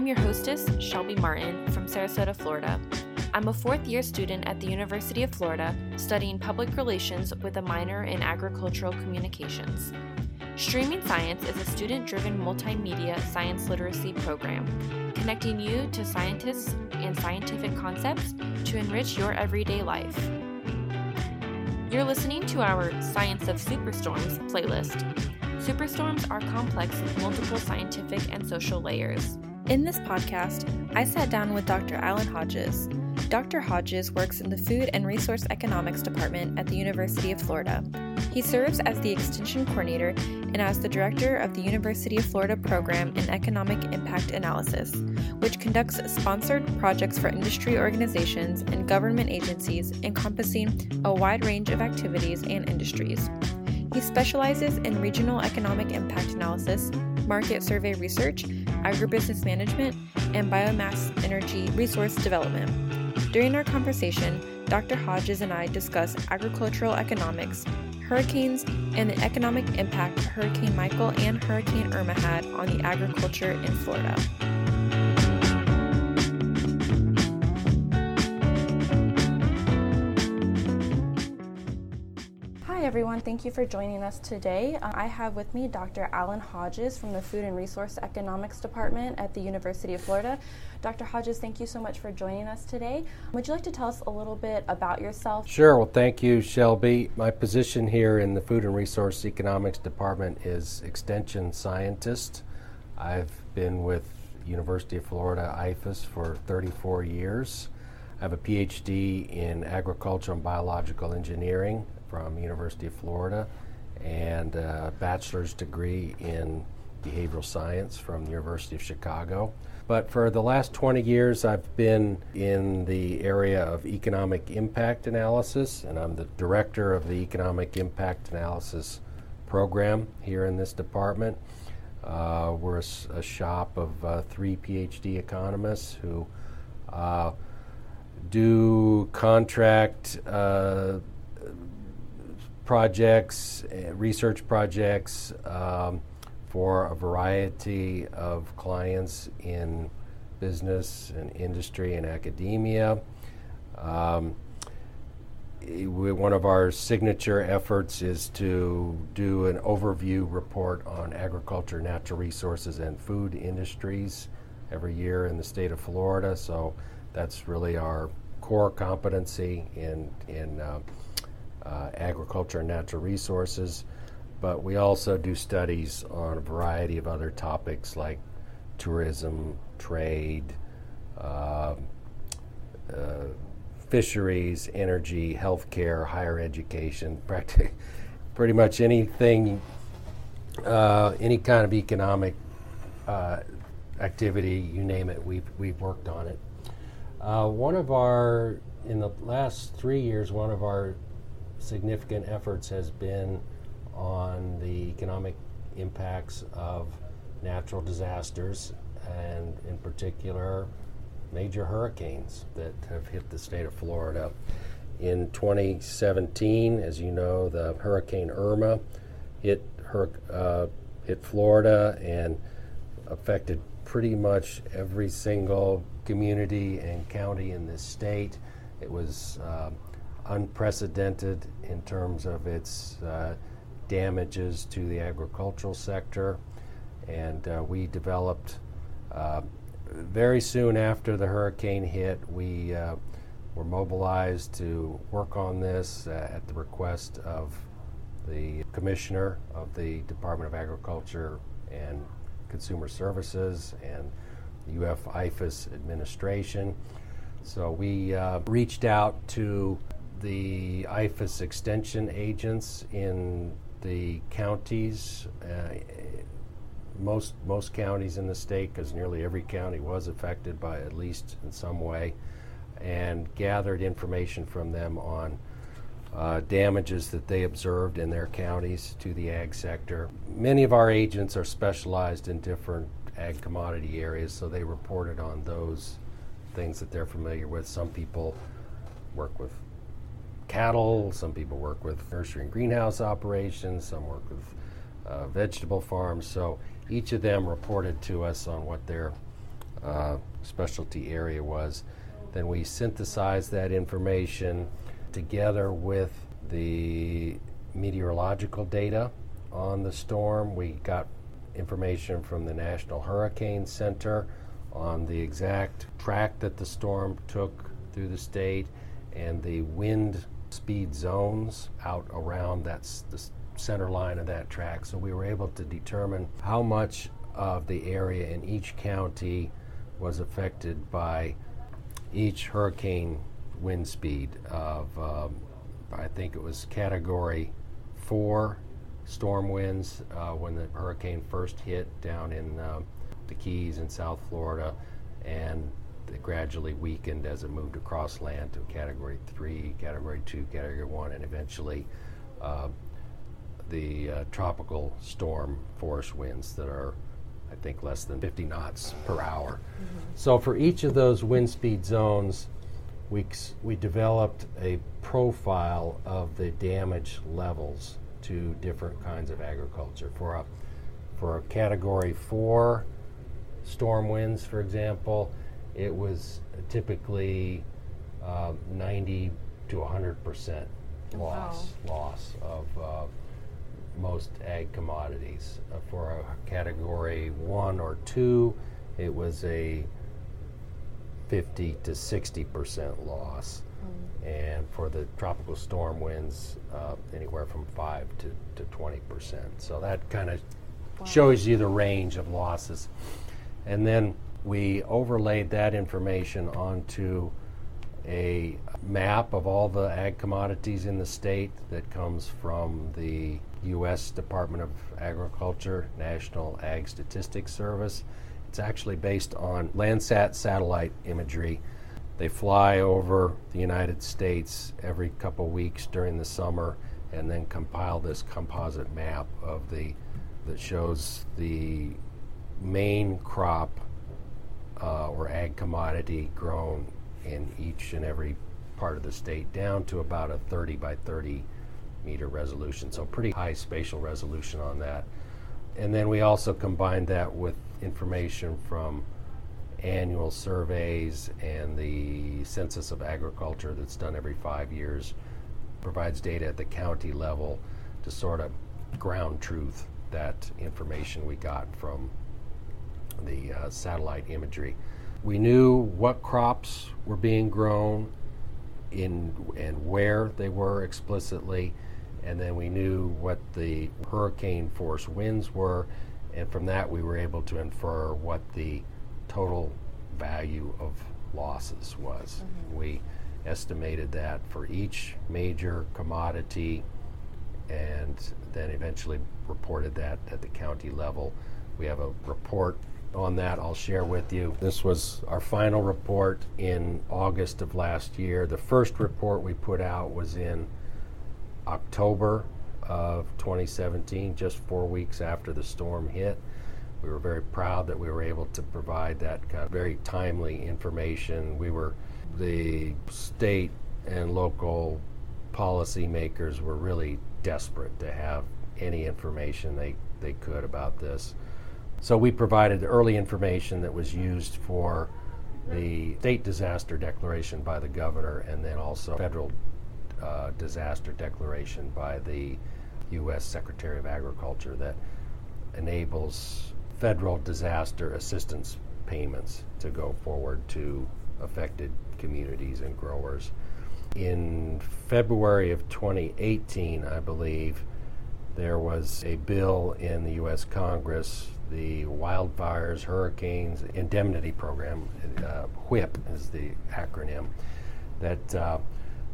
I'm your hostess, Shelby Martin from Sarasota, Florida. I'm a fourth year student at the University of Florida studying public relations with a minor in agricultural communications. Streaming Science is a student driven multimedia science literacy program, connecting you to scientists and scientific concepts to enrich your everyday life. You're listening to our Science of Superstorms playlist. Superstorms are complex with multiple scientific and social layers. In this podcast, I sat down with Dr. Alan Hodges. Dr. Hodges works in the Food and Resource Economics Department at the University of Florida. He serves as the Extension Coordinator and as the Director of the University of Florida Program in Economic Impact Analysis, which conducts sponsored projects for industry organizations and government agencies encompassing a wide range of activities and industries. He specializes in regional economic impact analysis, market survey research, agribusiness management, and biomass energy resource development. During our conversation, Dr. Hodges and I discuss agricultural economics, hurricanes, and the economic impact Hurricane Michael and Hurricane Irma had on the agriculture in Florida. Everyone. Thank you for joining us today. Uh, I have with me Dr. Alan Hodges from the Food and Resource Economics Department at the University of Florida. Dr. Hodges, thank you so much for joining us today. Would you like to tell us a little bit about yourself? Sure. Well, thank you, Shelby. My position here in the Food and Resource Economics Department is Extension Scientist. I've been with University of Florida IFAS for 34 years. I have a PhD in agricultural and biological engineering from University of Florida and a bachelor's degree in behavioral science from the University of Chicago. But for the last 20 years, I've been in the area of economic impact analysis, and I'm the director of the Economic Impact Analysis program here in this department. Uh, we're a, a, shop of uh, three PhD economists who uh, do contract uh, projects, uh, research projects um, for a variety of clients in business and industry and academia. Um, one of our signature efforts is to do an overview report on agriculture, natural resources, and food industries every year in the state of Florida. So that's really our core competency in in uh, uh, agriculture and natural resources, but we also do studies on a variety of other topics like tourism, trade, uh, uh, fisheries, energy, healthcare, higher education, practically pretty much anything, uh, any kind of economic uh, activity, you name it, we've, we've worked on it. One of our, in the last three years, one of our significant efforts has been on the economic impacts of natural disasters and in particular major hurricanes that have hit the state of Florida. In 2017, as you know, the Hurricane Irma hit, uh, hit Florida and affected pretty much every single community and county in this state. It was uh, unprecedented in terms of its uh, damages to the agricultural sector. And uh, we developed, uh, very soon after the hurricane hit, we uh, were mobilized to work on this uh, at the request of the commissioner of the Department of Agriculture and Consumer Services and the UF IFAS administration. So we uh, reached out to the IFAS extension agents in the counties, uh, most most counties in the state, because nearly every county was affected by at least in some way, and gathered information from them on uh, damages that they observed in their counties to the ag sector. Many of our agents are specialized in different ag commodity areas, so they reported on those things that they're familiar with. Some people work with cattle, some people work with nursery and greenhouse operations, some work with uh, vegetable farms. So each of them reported to us on what their uh, specialty area was. Then we synthesized that information together with the meteorological data on the storm. We got information from the National Hurricane Center on the exact track that the storm took through the state and the wind speed zones out around that's the center line of that track. So we were able to determine how much of the area in each county was affected by each hurricane wind speed of, um, I think it was category four storm winds uh, when the hurricane first hit down in uh, the Keys in South Florida, and it gradually weakened as it moved across land to category three, category two, category one, and eventually uh, the uh, tropical storm force winds that are I think less than 50 knots per hour. Mm-hmm. So for each of those wind speed zones, we, we developed a profile of the damage levels to different kinds of agriculture. For a, for a category four storm winds, for example, it was typically uh, 90 to 100 percent loss wow. loss of uh, most ag commodities. Uh, for a category one or two, it was a 50 to 60 percent loss. Mm. And for the tropical storm winds, uh, anywhere from 5 to, to 20 percent. So that kind of wow. shows you the range of losses. And then we overlaid that information onto a map of all the ag commodities in the state that comes from the U.S. Department of Agriculture National Ag Statistics Service. It's actually based on Landsat satellite imagery. They fly over the United States every couple weeks during the summer and then compile this composite map of the that shows the main crop uh, or ag commodity grown in each and every part of the state down to about a 30 by 30 meter resolution. So pretty high spatial resolution on that. And then we also combined that with information from annual surveys and the Census of Agriculture that's done every five years provides data at the county level to sort of ground truth that information we got from the uh, satellite imagery. We knew what crops were being grown in and where they were explicitly and then we knew what the hurricane force winds were, and from that we were able to infer what the total value of losses was. Mm-hmm. We estimated that for each major commodity and then eventually reported that at the county level. We have a report on that I'll share with you. This was our final report in August of last year. The first report we put out was in October of 2017, just four weeks after the storm hit. We were very proud that we were able to provide that kind of very timely information. We were, the state and local policymakers were really desperate to have any information they, they could about this. So we provided early information that was used for the state disaster declaration by the governor and then also federal uh, disaster declaration by the U.S. Secretary of Agriculture that enables federal disaster assistance payments to go forward to affected communities and growers. In February of 2018, I believe, there was a bill in the U.S. Congress, the Wildfires, Hurricanes Indemnity Program, uh, WHIP is the acronym, that uh,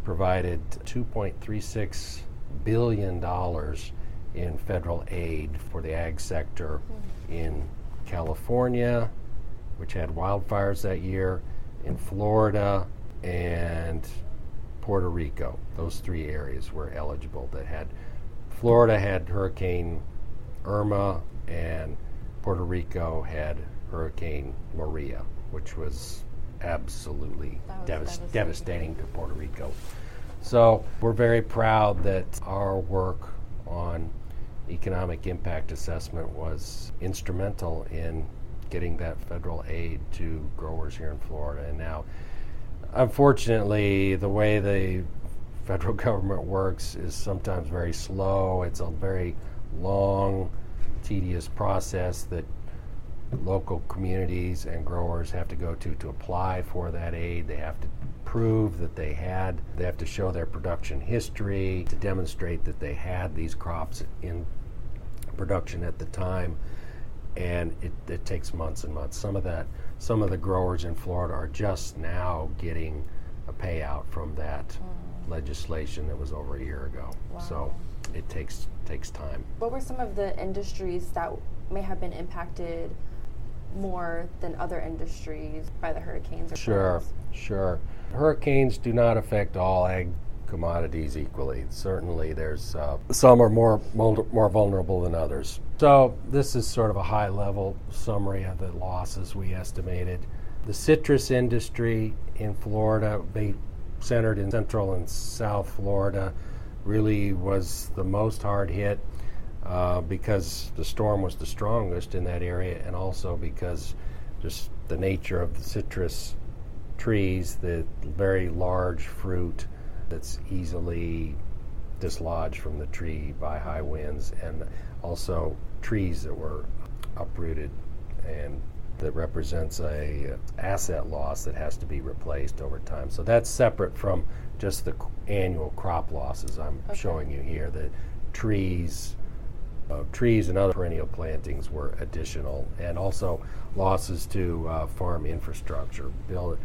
provided 2.36 billion dollars in federal aid for the ag sector in California, which had wildfires that year, in Florida, and Puerto Rico. Those three areas were eligible that had Florida had Hurricane Irma and Puerto Rico had Hurricane Maria, which was absolutely was devastating. devastating to Puerto Rico. So we're very proud that our work on economic impact assessment was instrumental in getting that federal aid to growers here in Florida. And now, unfortunately, the way the federal government works is sometimes very slow. It's a very long, tedious process that local communities and growers have to go to to apply for that aid. They have to prove that they had, they have to show their production history to demonstrate that they had these crops in production at the time. And it, it takes months and months. Some of that, some of the growers in Florida are just now getting a payout from that mm. Legislation that was over a year ago. Wow. So it takes takes time. What were some of the industries that may have been impacted more than other industries by the hurricanes? sure, sure. Hurricanes do not affect all ag commodities equally. Certainly, there's uh, some are more more vulnerable than others. So this is sort of a high level summary of the losses we estimated. The citrus industry in Florida, centered in central and south Florida, really was the most hard hit uh, because the storm was the strongest in that area, and also because just the nature of the citrus trees, the very large fruit that's easily dislodged from the tree by high winds, and also trees that were uprooted and that represents a asset loss that has to be replaced over time. So that's separate from just the annual crop losses I'm okay. showing you here. The trees, uh, trees and other perennial plantings were additional, and also losses to uh, farm infrastructure, build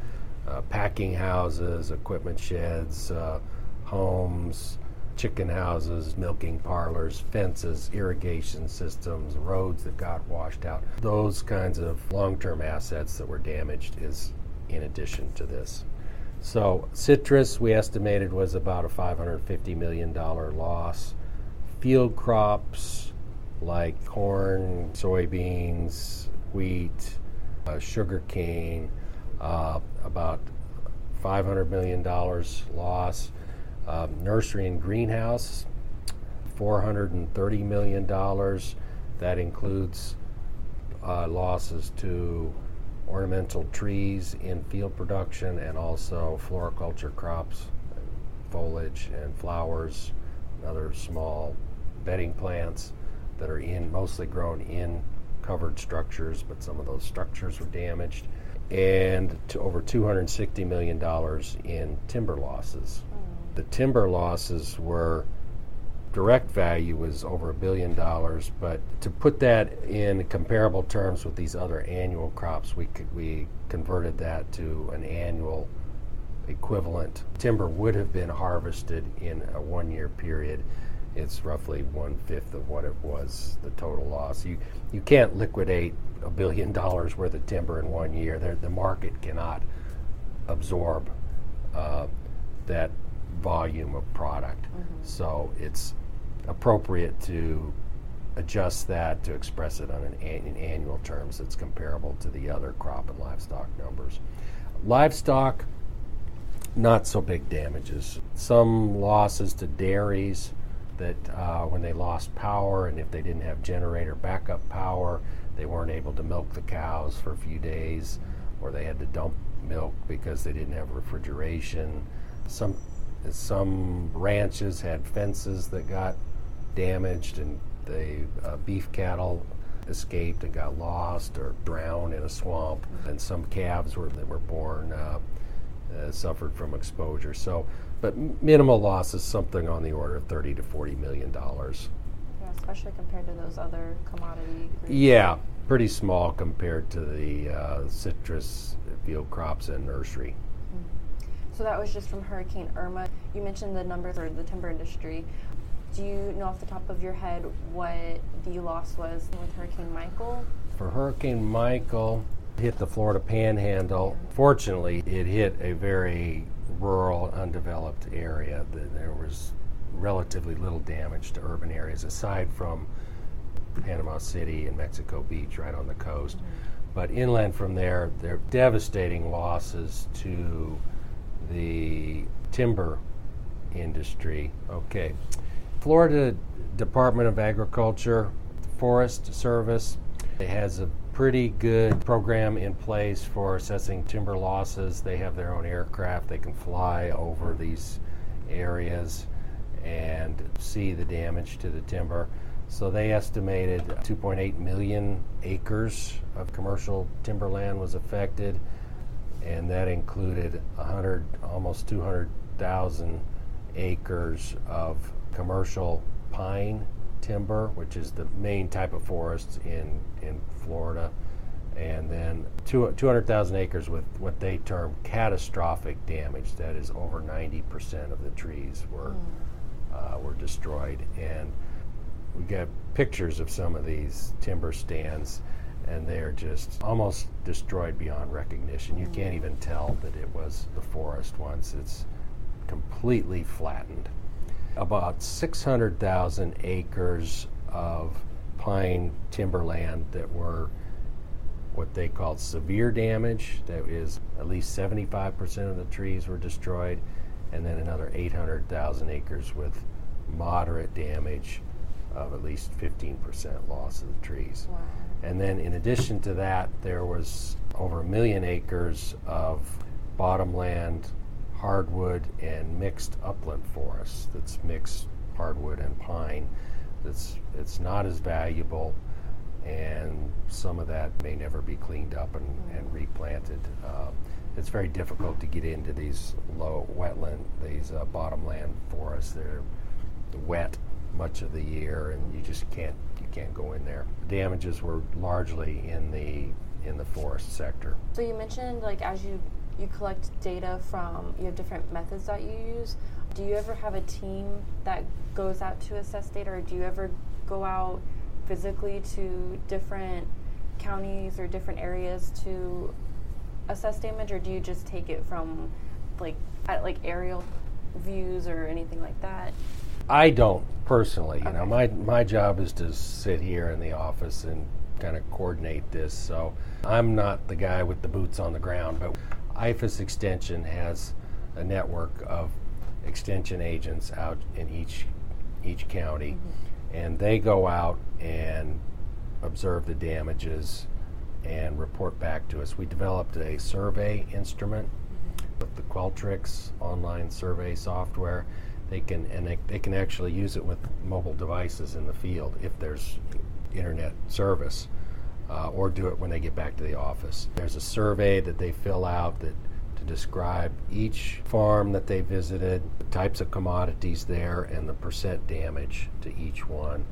uh, packing houses, equipment sheds, uh, homes, chicken houses, milking parlors, fences, irrigation systems, roads that got washed out. Those kinds of long-term assets that were damaged is in addition to this. So citrus, we estimated, was about a $550 million loss. Field crops like corn, soybeans, wheat, uh, sugar cane, uh, about $500 million loss. Uh, nursery and greenhouse, $430 million. That includes uh, losses to ornamental trees in field production and also floriculture crops, foliage and flowers, and other small bedding plants that are in mostly grown in covered structures, but some of those structures were damaged, and to over $260 million in timber losses. The timber losses were direct value was over a billion dollars, but to put that in comparable terms with these other annual crops, we could, we converted that to an annual equivalent. Timber would have been harvested in a one-year period. It's roughly one fifth of what it was the total loss. You you can't liquidate a billion dollars worth of timber in one year. They're, the market cannot absorb uh, that volume of product. Mm-hmm. So it's appropriate to adjust that to express it on an in annual terms that's comparable to the other crop and livestock numbers. Livestock, not so big damages. Some losses to dairies that uh, when they lost power and if they didn't have generator backup power, they weren't able to milk the cows for a few days or they had to dump milk because they didn't have refrigeration. Some some ranches had fences that got damaged and the uh, beef cattle escaped and got lost or drowned in a swamp, and some calves were, that were born uh, uh, suffered from exposure. So, but minimal losses, something on the order of 30 to 40 million dollars. Yeah, especially compared to those other commodity. Groups. Yeah, pretty small compared to the uh, citrus field crops and nursery. So that was just from Hurricane Irma. You mentioned the numbers for the timber industry. Do you know off the top of your head what the loss was with Hurricane Michael? For Hurricane Michael, hit the Florida Panhandle. Fortunately, it hit a very rural, undeveloped area. There was relatively little damage to urban areas aside from Panama City and Mexico Beach right on the coast. Mm-hmm. But inland from there, there are devastating losses to the timber industry. Okay. Florida Department of Agriculture, Forest Service It has a pretty good program in place for assessing timber losses. They have their own aircraft, they can fly over these areas and see the damage to the timber. So they estimated 2.8 million acres of commercial timberland was affected, and that included 100, almost 200,000 acres of commercial pine timber, which is the main type of forest in, in Florida, and then 200,000 acres with what they term catastrophic damage. That is over 90% of the trees were, mm. uh, were destroyed. And we got pictures of some of these timber stands, and they're just almost destroyed beyond recognition. You can't even tell that it was the forest once it's completely flattened about 600,000 acres of pine timberland that were what they called severe damage. That is, at least 75% of the trees were destroyed, and then another 800,000 acres with moderate damage of at least 15% loss of the trees. Wow. And then, in addition to that, there was over a million acres of bottomland hardwood and mixed upland forests that's mixed hardwood and pine that's it's not as valuable and some of that may never be cleaned up and, and replanted. Uh, it's very difficult to get into these low wetland these uh, bottomland forests. They're wet much of the year and you just can't you can't go in there. Damages were largely in the in the forest sector. So you mentioned like as you you collect data from you have different methods that you use do you ever have a team that goes out to assess data or do you ever go out physically to different counties or different areas to assess damage or do you just take it from like at like aerial views or anything like that? I don't personally you okay. know my my job is to sit here in the office and kind of coordinate this so i'm not the guy with the boots on the ground but IFAS Extension has a network of extension agents out in each each county, mm-hmm. and they go out and observe the damages and report back to us. We developed a survey instrument mm-hmm. with the Qualtrics online survey software. They can and they, they can actually use it with mobile devices in the field if there's internet service uh, or do it when they get back to the office. There's a survey that they fill out that to describe each farm that they visited, the types of commodities there, and the percent damage to each one,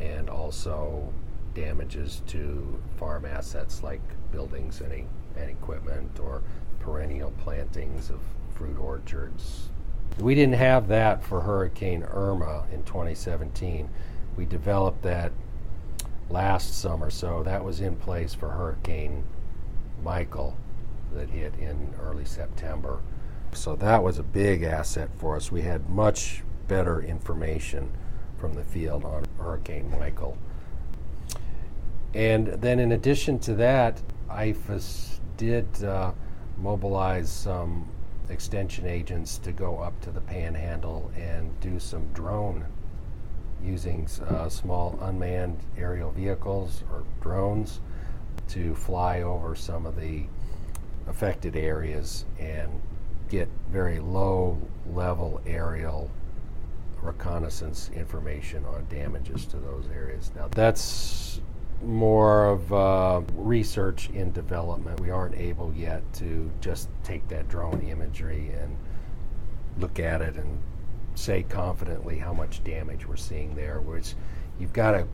and also damages to farm assets like buildings and, and equipment or perennial plantings of fruit orchards. We didn't have that for Hurricane Irma in 2017. We developed that last summer, so that was in place for Hurricane Michael that hit in early September. So that was a big asset for us. We had much better information from the field on Hurricane Michael. And then, in addition to that, IFAS did uh, mobilize some extension agents to go up to the panhandle and do some drone using uh, small unmanned aerial vehicles or drones to fly over some of the affected areas and get very low level aerial reconnaissance information on damages to those areas. Now, that's more of uh, research in development. We aren't able yet to just take that drone imagery and look at it and say confidently how much damage we're seeing there, which you've got to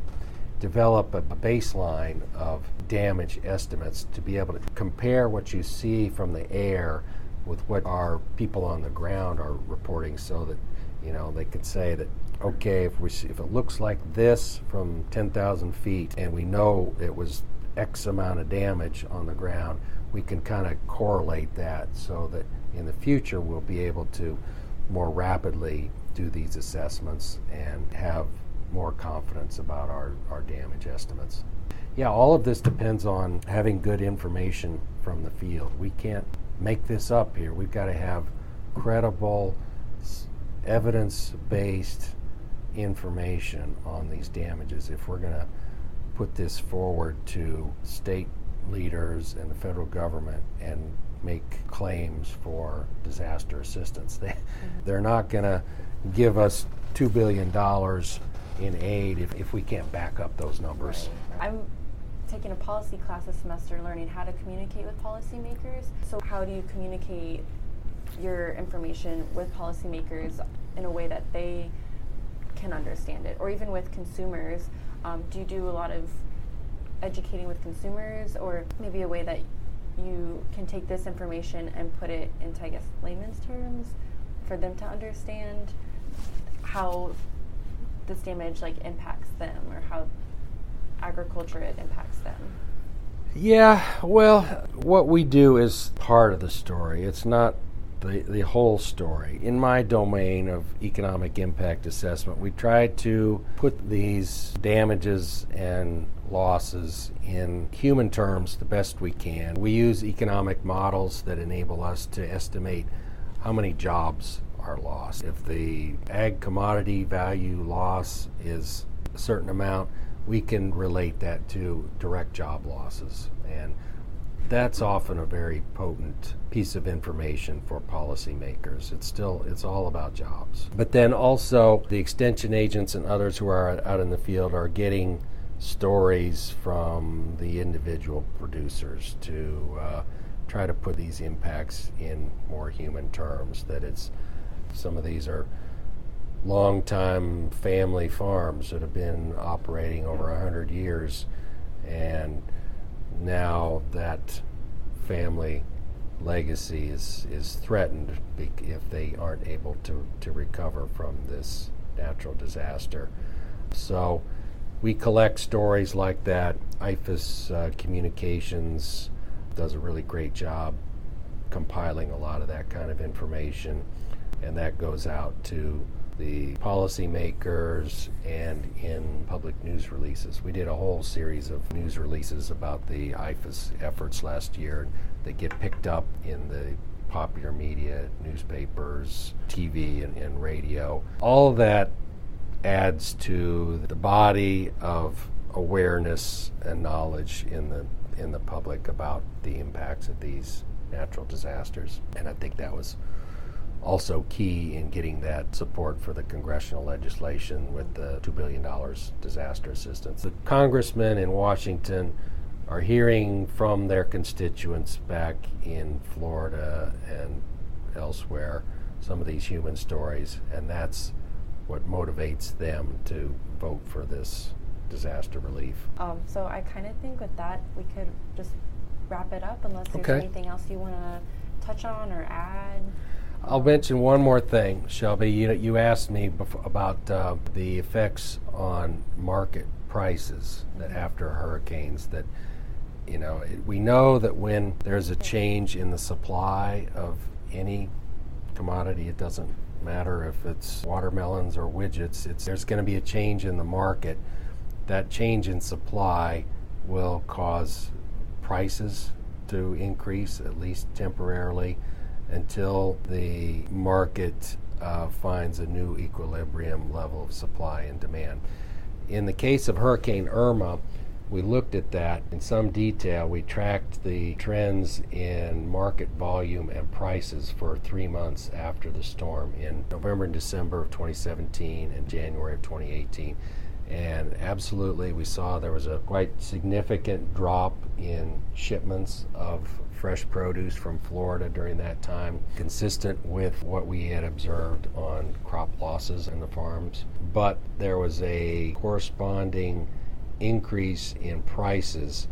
develop a baseline of damage estimates to be able to compare what you see from the air with what our people on the ground are reporting so that you know they could say that okay if we see, if it looks like this from 10,000 feet and we know it was x amount of damage on the ground we can kind of correlate that so that in the future we'll be able to more rapidly do these assessments and have more confidence about our, our damage estimates. Yeah, all of this depends on having good information from the field. We can't make this up here. We've got to have credible, evidence based information on these damages if we're going to put this forward to state leaders and the federal government and make claims for disaster assistance. They, mm-hmm. They're not going to give us $2 billion in aid if, if we can't back up those numbers. Right. I'm taking a policy class this semester learning how to communicate with policymakers. So, how do you communicate your information with policymakers in a way that they can understand it, or even with consumers? Um, do you do a lot of educating with consumers, or maybe a way that you can take this information and put it into, I guess, layman's terms for them to understand how this damage like impacts them or how agriculture it impacts them? Yeah, well, what we do is part of the story. It's not the, the whole story. In my domain of economic impact assessment, we try to put these damages and losses in human terms the best we can. We use economic models that enable us to estimate how many jobs are lost. If the ag commodity value loss is a certain amount, we can relate that to direct job losses. And that's often a very potent piece of information for policymakers. It's still it's all about jobs. But then also the extension agents and others who are out in the field are getting stories from the individual producers to uh, try to put these impacts in more human terms. That it's some of these are long-time family farms that have been operating over 100 years, and now that family legacy is, is threatened if they aren't able to, to recover from this natural disaster. So we collect stories like that. IFAS uh, Communications does a really great job compiling a lot of that kind of information, and that goes out to the policymakers and in public news releases. We did a whole series of news releases about the IFAS efforts last year that get picked up in the popular media, newspapers, TV, and, and radio. All that adds to the body of awareness and knowledge in the in the public about the impacts of these natural disasters. And I think that was also key in getting that support for the congressional legislation with the $2 billion disaster assistance. The congressmen in Washington are hearing from their constituents back in Florida and elsewhere some of these human stories, and that's what motivates them to vote for this disaster relief. Um, so I kind of think with that we could just wrap it up unless there's okay. anything else you want to touch on or add. I'll mention one more thing, Shelby. You, you asked me bef- about uh, the effects on market prices that after hurricanes that you know it, we know that when there's a change in the supply of any commodity it doesn't matter if it's watermelons or widgets it's there's going to be a change in the market that change in supply will cause prices to increase at least temporarily until the market uh, finds a new equilibrium level of supply and demand. In the case of Hurricane Irma, we looked at that in some detail. We tracked the trends in market volume and prices for three months after the storm in November and December of 2017 and January of 2018. And absolutely, we saw there was a quite significant drop in shipments of fresh produce from Florida during that time, consistent with what we had observed on crop losses in the farms. But there was a corresponding increase in prices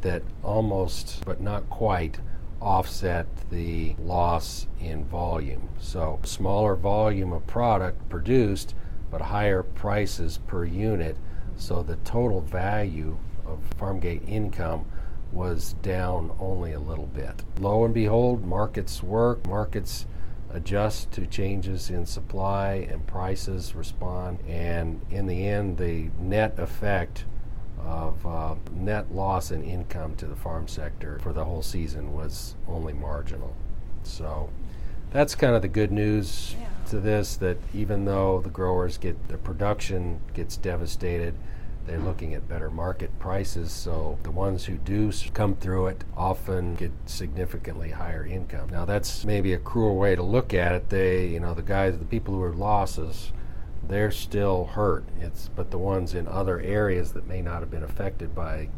that almost, but not quite, offset the loss in volume. So, smaller volume of product produced, but higher prices per unit. So, the total value of farm gate income was down only a little bit. Lo and behold, markets work, markets adjust to changes in supply and prices respond, and in the end, the net effect of uh, net loss in income to the farm sector for the whole season was only marginal. So that's kind of the good news yeah. to this that even though the growers get the production gets devastated, they're looking at better market prices. So the ones who do come through it often get significantly higher income. Now that's maybe a cruel way to look at it. They, you know, the guys, the people who are losses, they're still hurt. It's but the ones in other areas that may not have been affected by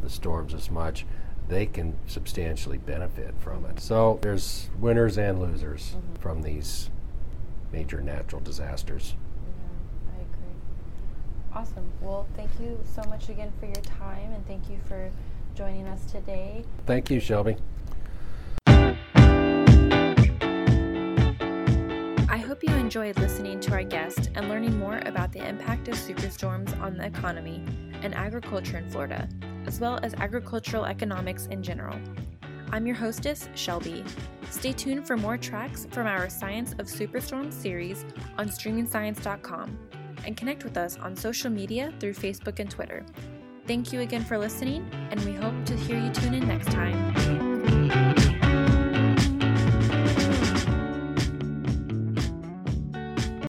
the storms as much, they can substantially benefit from it. So there's winners and losers mm-hmm. from these major natural disasters. Yeah, I agree. Awesome. Well, thank you so much again for your time and thank you for joining us today. Thank you, Shelby. I hope you enjoyed listening to our guest and learning more about the impact of superstorms on the economy and agriculture in Florida, as well as agricultural economics in general. I'm your hostess, Shelby. Stay tuned for more tracks from our Science of Superstorms series on streamingscience.com and connect with us on social media through Facebook and Twitter. Thank you again for listening, and we hope to hear you tune in next time.